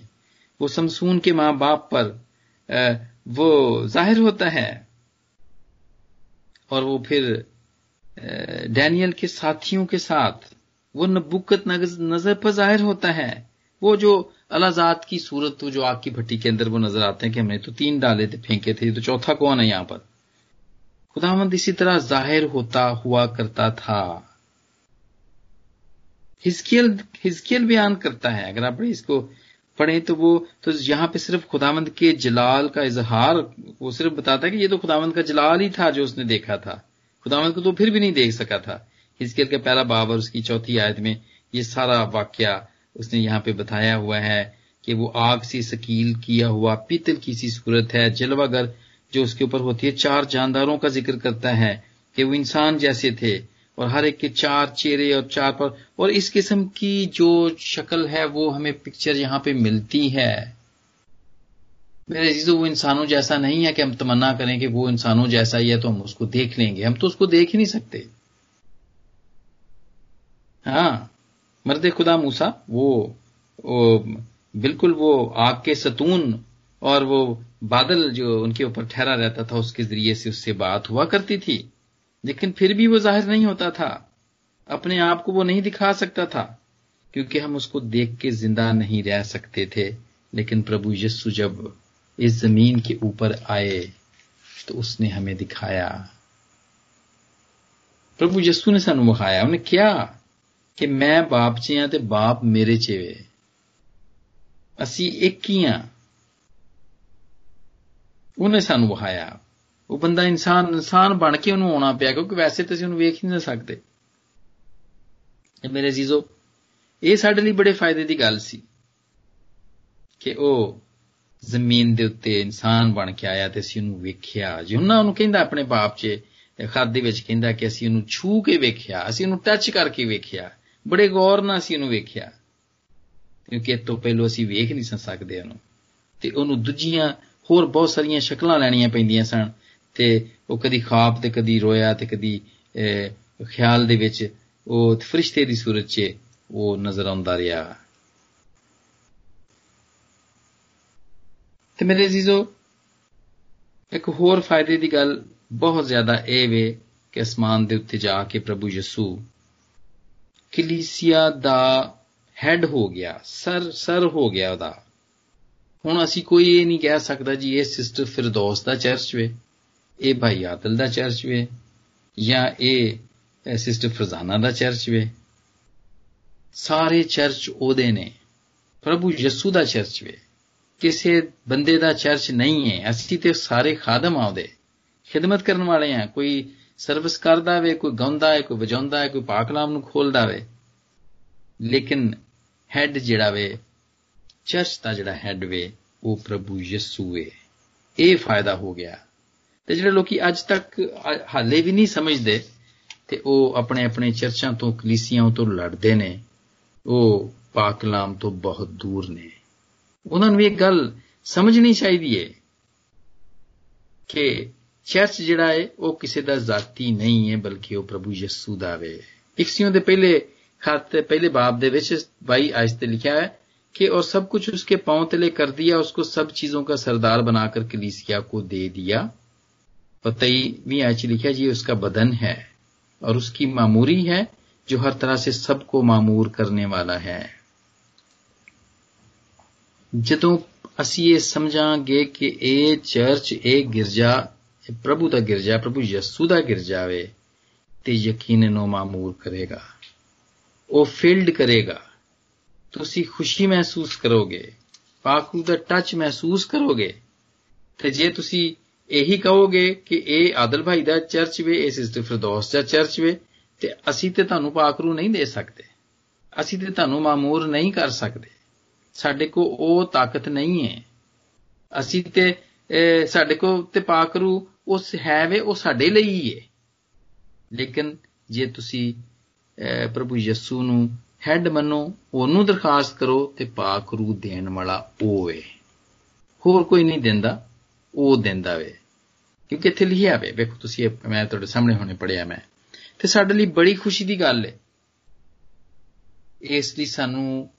S1: वो समसून के माँ बाप पर वो ज़ाहिर होता है। और वो फिर डैनियल के साथियों के साथ वो नबुकत नज़र पर ज़ाहिर होता है। वो जो अलाजात की सूरत जो आग की भट्टी के अंदर वो नज़र आते हैं कि हमने तो तीन डाले थे, फेंके थे तो चौथा कौन है यहाँ पर? खुदावंद इसी तरह ज़ाहिर होता हुआ करता था। हिजकियल हिजकियल बयान करता है, अगर आप इसको पढ़ें तो वो तो यहाँ पे सिर्फ़ खुदावंद के जलाल का इजहार, वो सिर्फ़ बताता है कि ये तो खुदावंद का जलाल ही था जो उसने देखा था। खुदावंद को तो फिर भी नहीं देख सका था। हिजकियल का पहला बाब और उसकी चौथी आयत में ये सारा वाक्य उसने यहाँ पे बताया हुआ है कि वो आग से सकील किया हुआ पीतल की सी सूरत है, जलवागर, जो उसके ऊपर होती है चार जानदारों का ज़िक्र करता है कि वो इंसान जैसे थे और हर एक के चार चेहरे और चार पर, और इस किस्म की जो शक्ल है वो हमें पिक्चर यहाँ पे मिलती है। मेरे चीज़ों वो इंसानों जैसा नहीं है कि हम तमन्ना करें कि वो इंसानों जैसा ही है तो हम उसको देख लेंगे। हम तो उसको देख ही नहीं सकते। हाँ। मर्द खुदा मूसा वो, वो बिल्कुल वो आग के सतून और वो बादल जो उनके ऊपर ठहरा रहता था उसके ज़रिए से उससे बात हुआ करती थी। लेकिन फिर भी वो ज़ाहिर नहीं होता था। अपने आप को वो नहीं दिखा सकता था क्योंकि हम उसको देख के ज़िंदा नहीं रह सकते थे। लेकिन प्रभु यस्सु जब इस ज़मीन के ऊपर आए तो उसने हमें दिखाया। प्रभु यस्सु ने सानू विखाया उन्हें क्या? ਕਿ ਮੈਂ ਬਾਪ 'ਚ ਆ ਤੇ ਬਾਪ ਮੇਰੇ 'ਚ ਵੇ। ਅਸੀਂ ਇੱਕ ਹੀ ਆ ਉਹਨੇ ਸਾਨੂੰ ਵਹਾਇਆ। ਉਹ ਬੰਦਾ ਇਨਸਾਨ ਇਨਸਾਨ ਬਣ ਕੇ ਉਹਨੂੰ ਆਉਣਾ ਪਿਆ, ਕਿਉਂਕਿ ਵੈਸੇ ਤਾਂ ਅਸੀਂ ਉਹਨੂੰ ਵੇਖ ਹੀ ਨਹੀਂ ਸਕਦੇ। ਇਹ ਮੇਰੇ ਜੀਜ਼ੋ, ਇਹ ਸਾਡੇ ਲਈ ਬੜੇ ਫਾਇਦੇ ਦੀ ਗੱਲ ਸੀ ਕਿ ਉਹ ਜ਼ਮੀਨ ਦੇ ਉੱਤੇ ਇਨਸਾਨ ਬਣ ਕੇ ਆਇਆ ਤੇ ਅਸੀਂ ਉਹਨੂੰ ਵੇਖਿਆ। ਯੂਨਾ ਉਹਨੂੰ ਕਹਿੰਦਾ ਆਪਣੇ ਬਾਪ 'ਚ ਖਾਦੀ ਵਿੱਚ ਕਹਿੰਦਾ ਕਿ ਅਸੀਂ ਉਹਨੂੰ ਛੂ ਕੇ ਵੇਖਿਆ, ਅਸੀਂ ਉਹਨੂੰ ਟੱਚ ਕਰਕੇ ਵੇਖਿਆ। ਬੜੇ ਗੌਰ ਨਾਲ ਅਸੀਂ ਉਹਨੂੰ ਵੇਖਿਆ। ਕਿਉਂਕਿ ਇਹ ਤੋਂ ਪਹਿਲਾਂ ਅਸੀਂ ਵੇਖ ਨਹੀਂ ਸਕਦੇ ਉਹਨੂੰ। ਤੇ ਉਹਨੂੰ ਦੂਜੀਆਂ ਹੋਰ ਬਹੁਤ ਸਾਰੀਆਂ ਸ਼ਕਲਾਂ ਲੈਣੀਆਂ ਪੈਂਦੀਆਂ ਸਨ। ਤੇ ਉਹ ਕਦੀ ਖਾਬ ਤੇ ਕਦੀ ਰੋਇਆ ਤੇ ਕਦੀ ਖਿਆਲ ਦੇ ਵਿੱਚ ਉਹ ਫਰਿਸ਼ਤੇ ਦੀ ਸੂਰਤ 'ਚ ਉਹ ਨਜ਼ਰ ਆਉਂਦਾ ਰਿਹਾ। ਤੇ ਮੇਰੇ ਅਜ਼ੀਜ਼ੋ, ਇੱਕ ਹੋਰ ਫਾਇਦੇ ਦੀ ਗੱਲ ਬਹੁਤ ਜ਼ਿਆਦਾ ਇਹ ਵੇ ਕਿ ਅਸਮਾਨ ਦੇ ਉੱਤੇ ਜਾ ਕੇ ਪ੍ਰਭੂ ਯਿਸੂ ਕਲੀਸਿਆ ਦਾ ਹੈਡ ਹੋ ਗਿਆ, ਸਰ ਸਰ ਹੋ ਗਿਆ ਉਹਦਾ। ਹੁਣ ਅਸੀਂ ਕੋਈ ਇਹ ਨਹੀਂ ਕਹਿ ਸਕਦਾ ਜੀ, ਇਹ ਸਿਸਟਰ ਫਿਰਦੌਸ ਦਾ ਚਰਚ ਵੇ, ਇਹ ਭਾਈ ਆਦਲ ਦਾ ਚਰਚ ਵੇ, ਜਾਂ ਇਹ ਸਿਸਟਰ ਫਰਜ਼ਾਨਾ ਦਾ ਚਰਚ ਵੇ। ਸਾਰੇ ਚਰਚ ਉਹਦੇ ਨੇ। ਪ੍ਰਭੂ ਯਿਸੂ ਦਾ ਚਰਚ ਵੇ। ਕਿਸੇ ਬੰਦੇ ਦਾ ਚਰਚ ਨਹੀਂ ਹੈ। ਅਸੀਂ ਤੇ ਸਾਰੇ ਖਾਦਮ ਆਉਦੇ ਖਿਦਮਤ ਕਰਨ ਵਾਲੇ ਆ। ਕੋਈ ਸਰਵਿਸ ਕਰਦਾ ਵੇ, ਕੋਈ ਗਾਉਂਦਾ ਹੈ ਕੋਈ ਵਜਾਉਂਦਾ ਹੈ ਕੋਈ ਪਾਕਲਾਮ ਨੂੰ ਖੋਲਦਾ ਵੇ। ਲੇਕਿਨ ਹੈਡ ਜਿਹੜਾ ਵੇ ਚਰਚ ਦਾ ਜਿਹੜਾ ਹੈਡ ਵੇ, ਉਹ ਪ੍ਰਭੂ ਯਿਸੂ ਹੈ ਇਹ ਫਾਇਦਾ ਹੋ ਗਿਆ। ਤੇ ਜਿਹੜੇ ਲੋਕੀ ਅੱਜ ਤੱਕ ਹਾਲੇ ਵੀ ਨਹੀਂ ਸਮਝਦੇ, ਤੇ ਉਹ ਆਪਣੇ ਆਪਣੇ ਚਰਚਾਂ ਤੋਂ ਕਲੀਸੀਆਂ ਤੋਂ ਲੜਦੇ ਨੇ। ਉਹ ਪਾਕ ਕਲਾਮ ਤੋਂ ਬਹੁਤ ਦੂਰ ਨੇ। ਉਹਨਾਂ ਨੂੰ ਇਹ ਗੱਲ ਸਮਝਣੀ ਚਾਹੀਦੀ ਹੈ ਕਿ ਚਰਚ ਜਿਹੜਾ ਹੈ ਉਹ ਕਿਸੇ ਦਾ ਜ਼ਾਤੀ ਨਹੀਂ ਹੈ ਬਲਕਿ ਉਹ ਪ੍ਰਭੂ ਯਿਸੂ ਦਾ ਹੈ ਇਕਸੀਓਂ ਦੇ ਪਹਿਲੇ ਖਾਤੇ ਪਹਿਲੇ ਬਾਬ ਦੇ ਵਿੱਚ 22 ਆਇਤ ਤੇ ਲਿਖਿਆ ਹੈ कि और सब कुछ उसके पांव तले कर दिया उसको सब चीजों का सरदार बनाकर कलीसिया को दे दिया और तेईवीं आयच लिखा जी उसका बदन है और उसकी मामूरी है जो हर तरह से सबको मामूर करने वाला है ਜਦੋਂ ਅਸੀਂ ਇਹ ਸਮਝਾਂਗੇ ਕਿ ਇਹ ਚਰਚ ਇਹ ਗਿਰਜਾ ਪ੍ਰਭੂ ਦਾ ਗਿਰਜਾ ਪ੍ਰਭੂ ਯਿਸੂ ਦਾ ਗਿਰਜਾ ਵੇ ਤੇ ਯਕੀਨਨ ਉਹ ਮਾਮੂਰ ਕਰੇਗਾ। ਉਹ ਫਿਲਡ ਕਰੇਗਾ। ਤੁਸੀਂ ਖੁਸ਼ੀ ਮਹਿਸੂਸ ਕਰੋਗੇ, ਪਾਕੂ ਦਾ ਟੱਚ ਮਹਿਸੂਸ ਕਰੋਗੇ। ਤੇ ਜੇ ਤੁਸੀਂ ਇਹੀ ਕਹੋਗੇ ਕਿ ਇਹ ਆਦਲ ਭਾਈ ਦਾ ਚਰਚ ਵੇ, ਇਹ ਸਿਸਟਰ ਫਿਰਦੌਸ ਦਾ ਚਰਚ ਵੇ, ਤੇ ਅਸੀਂ ਤੇ ਤੁਹਾਨੂੰ ਪਾਕਰੂ ਨਹੀਂ ਦੇ ਸਕਦੇ। ਅਸੀਂ ਤੇ ਤੁਹਾਨੂੰ ਮਾਮੂਰ ਨਹੀਂ ਕਰ ਸਕਦੇ। ਸਾਡੇ ਕੋ ਉਹ ਤਾਕਤ ਨਹੀਂ ਹੈ। ਅਸੀਂ ਤੇ ਸਾਡੇ ਕੋ ਤੇ ਪਾਕਰੂ ਉਸ ਹੈ ਵੇ, ਉਹ ਸਾਡੇ ਲਈ ਹੀ ਹੈ ਲੇਕਿਨ ਜੇ ਤੁਸੀਂ ਪ੍ਰਭੂ ਯਿਸੂ ਨੂੰ ਹੈਡ ਮੰਨੋ, ਉਹਨੂੰ ਦਰਖਾਸਤ ਕਰੋ ਤੇ ਪਾਕ ਰੂ ਦੇਣ ਵਾਲਾ ਉਹ ਏ। ਹੋਰ ਕੋਈ ਨਹੀਂ ਦਿੰਦਾ, ਉਹ ਦਿੰਦਾ ਵੇ। ਕਿਉਂਕਿ ਇੱਥੇ ਲਿਖਿਆ ਵੇ, ਵੇਖੋ ਤੁਸੀਂ ਮੈਂ ਤੁਹਾਡੇ ਸਾਹਮਣੇ ਹੁਣੇ ਪੜਿਆ ਮੈਂ। ਤੇ ਸਾਡੇ ਲਈ ਬੜੀ ਖੁਸ਼ੀ ਦੀ ਗੱਲ ਏ। ਇਸ ਲਈ ਸਾਨੂੰ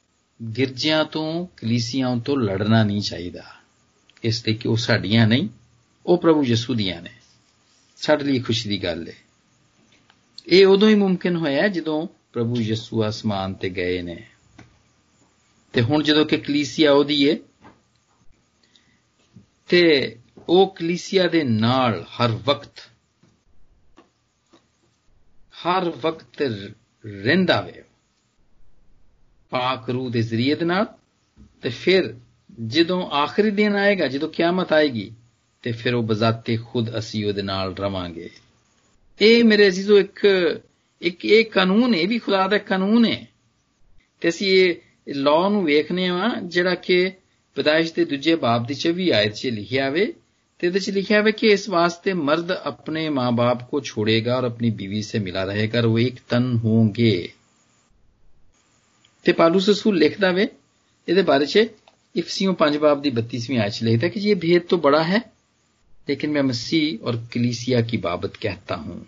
S1: ਗਿਰਜਿਆਂ ਤੋਂ ਕਲੀਸੀਆਂ ਤੋਂ ਲੜਨਾ ਨਹੀਂ ਚਾਹੀਦਾ। ਇਸ ਲਈ ਕਿ ਉਹ ਸਾਡੀਆਂ ਨਹੀਂ ਉਹ ਪ੍ਰਭੂ ਯਿਸੂ ਦੀਆਂ ਨੇ। ਸਾਡੇ ਲਈ ਖੁਸ਼ੀ ਦੀ ਗੱਲ ਏ। ਇਹ ਉਦੋਂ ਹੀ ਮੁਮਕਿਨ ਹੋਇਆ ਜਦੋਂ ਪ੍ਰਭੂ ਯਿਸੂ ਆਸਮਾਨ ਤੇ ਗਏ ਨੇ। ਤੇ ਹੁਣ ਜਦੋਂ ਕਿ ਕਲੀਸਿਆ ਉਹਦੀ ਏ, ਤੇ ਉਹ ਕਲੀਸਿਆ ਦੇ ਨਾਲ ਹਰ ਵਕਤ ਹਰ ਵਕਤ ਰਹਿੰਦਾ ਵੇ। ਪਾਕ ਰੂਹ ਦੇ ਜ਼ਰੀਏ ਦੇ ਨਾਲ, ਤੇ ਫਿਰ ਜਦੋਂ ਆਖਰੀ ਦਿਨ ਆਏਗਾ, ਜਦੋਂ ਕਿਆਮਤ ਆਏਗੀ ਤੇ ਫਿਰ ਉਹ ਬਜ਼ਾਤੇ ਖੁਦ ਅਸੀਂ ਉਹਦੇ ਨਾਲ ਰਵਾਂਗੇ ਇਹ ਮੇਰੇ ਅਜ਼ੀਜ਼ੋ ਇੱਕ ਇੱਕ ਇਹ ਕਾਨੂੰਨ ਹੈ ਵੀ ਖੁਦਾ ਦਾ ਕਾਨੂੰਨ ਹੈ ਤੇ ਅਸੀਂ ਇਹ ਲਾਅ ਨੂੰ ਵੇਖਨੇ ਆ ਜਿਹੜਾ ਕਿ ਪਦਾਇਸ਼ ਦੇ ਦੂਜੇ ਬਾਬ ਦੀ 24 ਆਇਤ 'ਚ ਲਿਖਿਆ ਹੋਵੇ ਤੇ ਇਹਦੇ 'ਚ ਲਿਖਿਆ ਹੋਵੇ ਕਿ ਇਸ ਵਾਸਤੇ ਮਰਦ ਆਪਣੇ ਮਾਂ-ਬਾਪ को छोड़ेगा और अपनी बीवी से मिला रहेगा और वो एक तन होंगे ਤੇ ਪਾਲੂਸ ਰਸੂਲ ਲਿਖਦਾ ਵੇ ਇਹਦੇ ਬਾਰੇ 'ਚ ਇਫਸੀਓਂ 5 ਬਾਬ ਦੀ 32ਵੀਂ ਆਇਤ 'ਚ ਲਿਖਦਾ ਕਿ ਇਹ भेद तो बड़ा है लेकिन मैं मसीह और कलीसिया की बाबत कहता हूं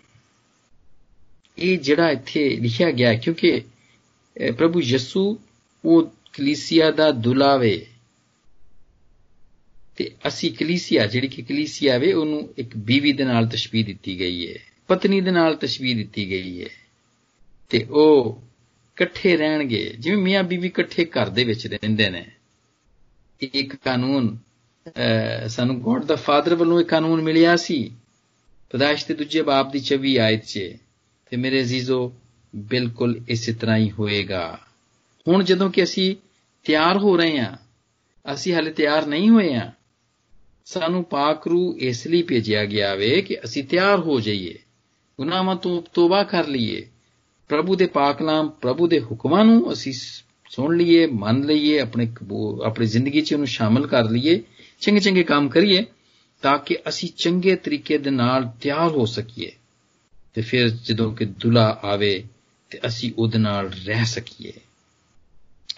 S1: ਇਹ ਜਿਹੜਾ ਇੱਥੇ ਲਿਖਿਆ ਗਿਆ ਕਿਉਂਕਿ ਪ੍ਰਭੂ ਯਿਸੂ ਉਹ ਕਲੀਸਿਆ ਦਾ ਦੁਲਾ ਵੇ ਤੇ ਅਸੀਂ ਕਲੀਸਿਆ ਜਿਹੜੀ ਕਿ ਕਲੀਸਿਆ ਵੇ ਉਹਨੂੰ ਇੱਕ ਬੀਵੀ ਦੇ ਨਾਲ ਤਸ਼ਬੀਹ ਦਿੱਤੀ ਗਈ ਹੈ ਪਤਨੀ ਦੇ ਨਾਲ ਤਸ਼ਬੀਹ ਦਿੱਤੀ ਗਈ ਹੈ ਤੇ ਉਹ ਇਕੱਠੇ ਰਹਿਣਗੇ ਜਿਵੇਂ ਮੀਆਂ ਬੀਵੀ ਇਕੱਠੇ ਘਰ ਦੇ ਵਿੱਚ ਰਹਿੰਦੇ ਨੇ ਇੱਕ ਕਾਨੂੰਨ ਸਾਨੂੰ ਗੋਡ ਦਾ ਫਾਦਰ ਵੱਲੋਂ ਇੱਕ ਕਾਨੂੰਨ ਮਿਲਿਆ ਸੀ। ਪਦਾਇਸ਼ ਦੇ ਦੂਜੇ ਬਾਬ ਦੀ 24 ਆਇਤ 'ਚ, ਤੇ ਮੇਰੇ ਅਜ਼ੀਜ਼ੋ, ਬਿਲਕੁਲ ਇਸੇ ਤਰ੍ਹਾਂ ਹੀ ਹੋਏਗਾ। ਹੁਣ ਜਦੋਂ ਕਿ ਅਸੀਂ ਤਿਆਰ ਹੋ ਰਹੇ ਹਾਂ, ਅਸੀਂ ਹਾਲੇ ਤਿਆਰ ਨਹੀਂ ਹੋਏ ਹਾਂ, ਸਾਨੂੰ ਪਾਕ ਰੂ ਇਸ ਲਈ ਭੇਜਿਆ ਗਿਆ ਵੇ ਕਿ ਅਸੀਂ ਤਿਆਰ ਹੋ ਜਾਈਏ, ਗੁਨਾਹਾਂ ਤੋਂ ਤੋਬਾ ਕਰ ਲਈਏ। ਪ੍ਰਭੂ ਦੇ ਪਾਕ ਨਾਮ, ਪ੍ਰਭੂ ਦੇ ਹੁਕਮਾਂ ਨੂੰ ਅਸੀਂ ਸੁਣ ਲਈਏ, ਮੰਨ ਲਈਏ, ਆਪਣੇ ਆਪਣੀ ਜ਼ਿੰਦਗੀ 'ਚ ਉਹਨੂੰ ਸ਼ਾਮਲ ਕਰ ਲਈਏ। ਚੰਗੇ ਚੰਗੇ ਕੰਮ ਕਰੀਏ ਤਾਂ ਕਿ ਅਸੀਂ ਚੰਗੇ ਤਰੀਕੇ ਦੇ ਨਾਲ ਤਿਆਰ ਹੋ ਸਕੀਏ। ਤੇ ਫਿਰ ਜਦੋਂ ਕਿ ਦੁਲਾ ਆਵੇ ਤੇ ਅਸੀਂ ਉਹਦੇ ਨਾਲ ਰਹਿ ਸਕੀਏ।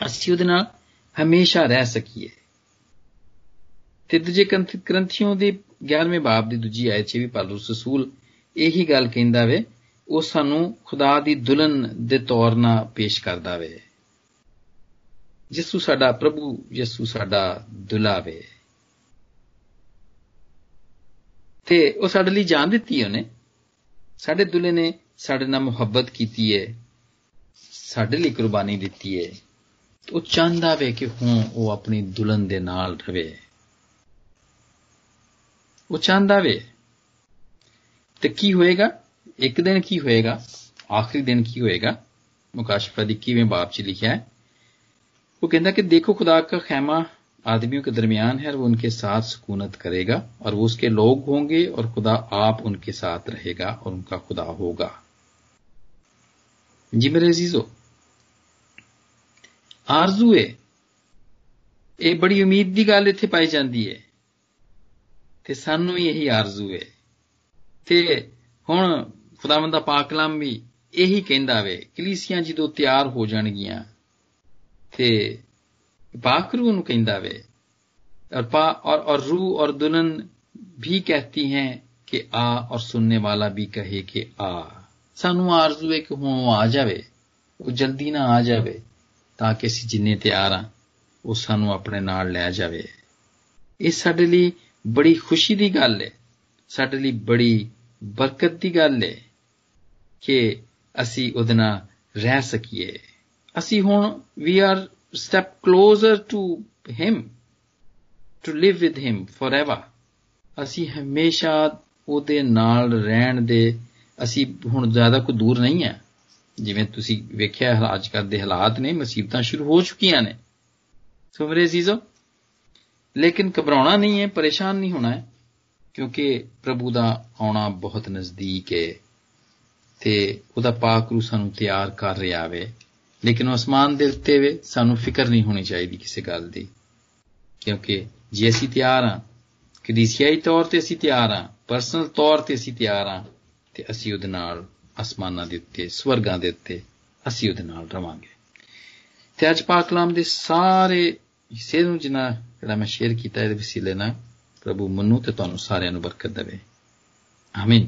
S1: ਅਸੀਂ ਉਹਦੇ ਨਾਲ ਹਮੇਸ਼ਾ ਰਹਿ ਸਕੀਏ। ਤੇ ਦੂਜੇ ਗ੍ਰੰਥੀਆਂ ਦੇ 11ਵੇਂ ਬਾਬ ਦੀ ਦੂਜੀ ਆਇਤ 'ਚ ਵੀ ਪਾਲੂਸ ਰਸੂਲ ਇਹੀ ਗੱਲ ਕਹਿੰਦਾ ਵੇ, ਉਹ ਸਾਨੂੰ ਖੁਦਾ ਦੀ ਦੁਲਨ ਦੇ ਤੌਰ 'ਤੇ ਪੇਸ਼ ਕਰਦਾ ਵੇ। ਯਿਸੂ ਸਾਡਾ ਪ੍ਰਭੂ, ਯਿਸੂ ਸਾਡਾ ਦੁਲਾ ਵੇ। ਤੇ ਉਹ ਸਾਡੇ ਲਈ ਜਾਨ ਦਿੱਤੀ ਉਹਨੇ ਸਾਡੇ ਦੁਲੇ ਨੇ ਸਾਡੇ ਨਾਲ ਮੁਹੱਬਤ ਕੀਤੀ ਹੈ ਸਾਡੇ ਲਈ ਕੁਰਬਾਨੀ ਦਿੱਤੀ ਹੈ ਉਹ ਚਾਹੁੰਦਾ ਵੇ ਕਿ ਹੁਣ ਉਹ ਆਪਣੀ ਦੁਲਨ ਦੇ ਨਾਲ ਰਵੇ ਉਹ ਚਾਹੁੰਦਾ ਵੇ ਤੇ ਕੀ ਹੋਏਗਾ ਇੱਕ ਦਿਨ ਕੀ ਹੋਏਗਾ ਆਖਰੀ ਦਿਨ ਕੀ ਹੋਏਗਾ ਮੁਕਾਸ਼ਫਾ ਦੀ 21ਵੇਂ ਬਾਬ 'ਚ ਲਿਖਿਆ ਹੈ वो कहता कि देखो खुदा का खैमा आदमियों के दरमियान है और वो उनके साथ सुकूनत करेगा और वो उसके लोग होंगे और खुदा आप उनके साथ रहेगा और उनका खुदा होगा जी मेरे अजीजो ਆਰਜ਼ੂ ਹੈ ਇਹ ਬੜੀ ਉਮੀਦ ਦੀ ਗੱਲ ਇੱਥੇ ਪਾਈ ਜਾਂਦੀ ਹੈ ਤੇ ਸਾਨੂੰ ਵੀ ਇਹੀ ਆਰਜ਼ੂ ਹੈ ਤੇ ਹੁਣ ਖੁਦਾਵੰਦ ਦਾ ਪਾਕ ਕਲਾਮ ਵੀ ਇਹੀ ਕਹਿੰਦਾ ਵੇ ਕਲੀਸੀਆਂ ਜਦੋਂ ਤਿਆਰ ਹੋ ਜਾਣਗੀਆਂ ਤੇ ਬਾਕਰੂ ਨੂੰ ਕਹਿੰਦਾ ਵੇ और पा और और रू और दुल्हन भी कहती हैं ਕਿ ਆ ਔਰ ਸੁਣਨੇ ਵਾਲਾ ਵੀ ਕਹੇ ਕਿ ਆ ਸਾਨੂੰ ਆਰਜ਼ੂ ਹੈ ਕਿ ਹੁਣ ਉਹ ਆ ਜਾਵੇ ਉਹ ਜਲਦੀ ਨਾ ਆ ਜਾਵੇ ਤਾਂ ਕਿ ਅਸੀਂ ਜਿੰਨੇ ਤਿਆਰ ਆ ਉਹ ਸਾਨੂੰ ਆਪਣੇ ਨਾਲ ਲੈ ਜਾਵੇ ਇਹ ਸਾਡੇ ਲਈ ਬੜੀ ਖੁਸ਼ੀ ਦੀ ਗੱਲ ਹੈ ਸਾਡੇ ਲਈ ਬੜੀ ਬਰਕਤ ਦੀ ਗੱਲ ਹੈ ਕਿ ਅਸੀਂ ਉਹਦੇ ਨਾਲ ਰਹਿ ਸਕੀਏ ਅਸੀਂ ਹੁਣ we are step closer to him to live with him forever ਅਸੀਂ ਹਮੇਸ਼ਾ ਉਹਦੇ ਨਾਲ ਰਹਿਣ ਦੇ, ਅਸੀਂ ਹੁਣ ਜ਼ਿਆਦਾ ਕੋਈ ਦੂਰ ਨਹੀਂ ਹੈ। ਜਿਵੇਂ ਤੁਸੀਂ ਵੇਖਿਆ ਅੱਜ ਕੱਲ੍ਹ ਦੇ ਹਾਲਾਤ ਨੇ, ਮੁਸੀਬਤਾਂ ਸ਼ੁਰੂ ਹੋ ਚੁੱਕੀਆਂ ਨੇ। ਸੋ ਮੇਰੇ ਅਜ਼ੀਜ਼ੋ, ਲੇਕਿਨ ਘਬਰਾਉਣਾ ਨਹੀਂ ਹੈ, ਪਰੇਸ਼ਾਨ ਨਹੀਂ ਹੋਣਾ ਹੈ, ਕਿਉਂਕਿ ਪ੍ਰਭੂ ਦਾ ਆਉਣਾ ਬਹੁਤ ਨਜ਼ਦੀਕ ਹੈ ਤੇ ਉਹਦਾ ਪਾਕ ਰੂ ਸਾਨੂੰ ਤਿਆਰ ਕਰ ਰਿਹਾ ਵੇ। ਲੇਕਿਨ ਉਹ ਅਸਮਾਨ ਦੇ ਉੱਤੇ ਵੇ ਸਾਨੂੰ ਫਿਕਰ ਨਹੀਂ ਹੋਣੀ ਚਾਹੀਦੀ ਕਿਸੇ ਗੱਲ ਦੀ। ਕਿਉਂਕਿ ਜੇ ਅਸੀਂ ਤਿਆਰ ਹਾਂ ਕਲੀਸਿਆਈ ਤੌਰ ਤੇ ਅਸੀਂ ਤਿਆਰ ਹਾਂ, ਪਰਸਨਲ ਤੌਰ ਤੇ ਅਸੀਂ ਤਿਆਰ ਹਾਂ, ਤੇ ਅਸੀਂ ਉਹਦੇ ਨਾਲ ਅਸਮਾਨਾਂ ਦੇ ਉੱਤੇ, ਸਵਰਗਾਂ ਦੇ ਉੱਤੇ ਅਸੀਂ ਉਹਦੇ ਨਾਲ ਰਵਾਂਗੇ। ਤੇ ਅੱਜ ਪਾਕ ਕਲਾਮ ਦੇ ਸਾਰੇ ਹਿੱਸੇ ਨੂੰ ਜਿਨਾ ਜਿਹੜਾ ਮੈਂ ਸ਼ੇਅਰ ਕੀਤਾ, ਇਹਦੇ ਵਸੀਲੇ ਨਾਲ ਪ੍ਰਭੂ ਮਨੂ ਤੇ ਤੁਹਾਨੂੰ ਸਾਰਿਆਂ ਨੂੰ ਬਰਕਤ ਦੇਵੇ। ਆਮੀਨ